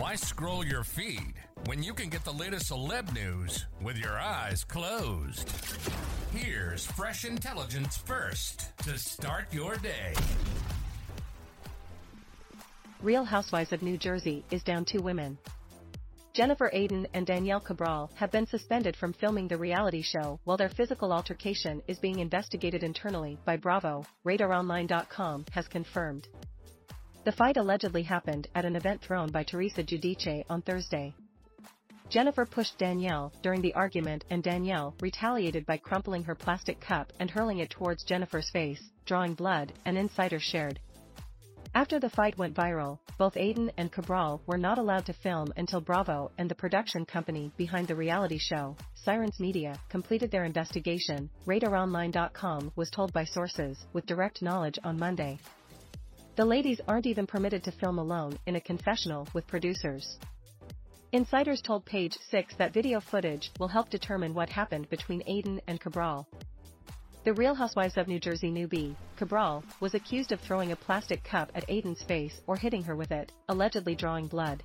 Why scroll your feed when you can get the latest celeb news with your eyes closed? Here's fresh intelligence first to start your day. Real Housewives of New Jersey is down two women. Jennifer Aydin and Danielle Cabral have been suspended from filming the reality show while their physical altercation is being investigated internally by Bravo, RadarOnline.com has confirmed. The fight allegedly happened at an event thrown by Teresa Giudice on Thursday. Jennifer pushed Danielle during the argument and Danielle retaliated by crumpling her plastic cup and hurling it towards Jennifer's face, drawing blood, an insider shared. After the fight went viral, both Aydin and Cabral were not allowed to film until Bravo and the production company behind the reality show, Sirens Media, completed their investigation, RadarOnline.com was told by sources with direct knowledge on Monday. The ladies aren't even permitted to film alone in a confessional with producers. Insiders told Page 6 that video footage will help determine what happened between Aydin and Cabral. The Real Housewives of New Jersey newbie, Cabral, was accused of throwing a plastic cup at Aydin's face or hitting her with it, allegedly drawing blood.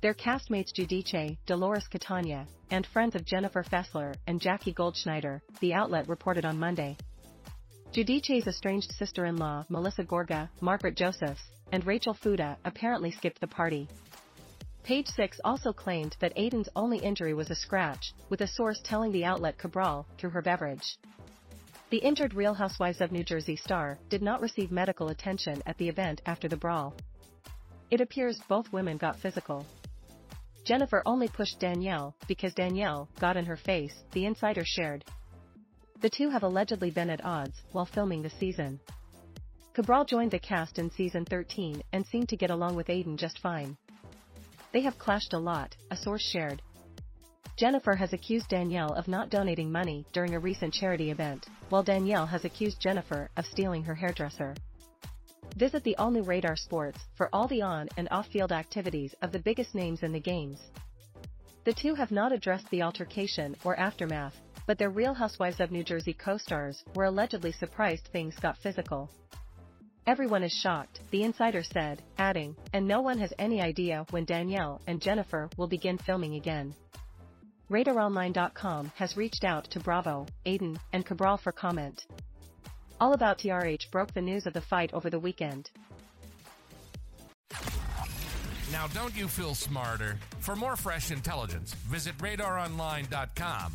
Their castmates Giudice, Dolores Catania, and friends of Jennifer Fessler and Jackie Goldschneider, the outlet reported on Monday. Giudice's estranged sister-in-law Melissa Gorga, Margaret Josephs, and Rachel Fuda apparently skipped the party. Page 6 also claimed that Aydin's only injury was a scratch, with a source telling the outlet Cabral through her beverage. The injured Real Housewives of New Jersey star did not receive medical attention at the event after the brawl. It appears both women got physical. Jennifer only pushed Danielle because Danielle got in her face, the insider shared. The two have allegedly been at odds while filming the season. Cabral joined the cast in season 13 and seemed to get along with Aydin just fine. They have clashed a lot, a source shared. Jennifer has accused Danielle of not donating money during a recent charity event, while Danielle has accused Jennifer of stealing her hairdresser. Visit the all-new Radar Sports for all the on and off-field activities of the biggest names in the games. The two have not addressed the altercation or aftermath, but their Real Housewives of New Jersey co-stars were allegedly surprised things got physical. Everyone is shocked, the insider said, adding, and no one has any idea when Danielle and Jennifer will begin filming again. RadarOnline.com has reached out to Bravo, Aydin, and Cabral for comment. All About TRH broke the news of the fight over the weekend. Now, don't you feel smarter? For more fresh intelligence, visit radaronline.com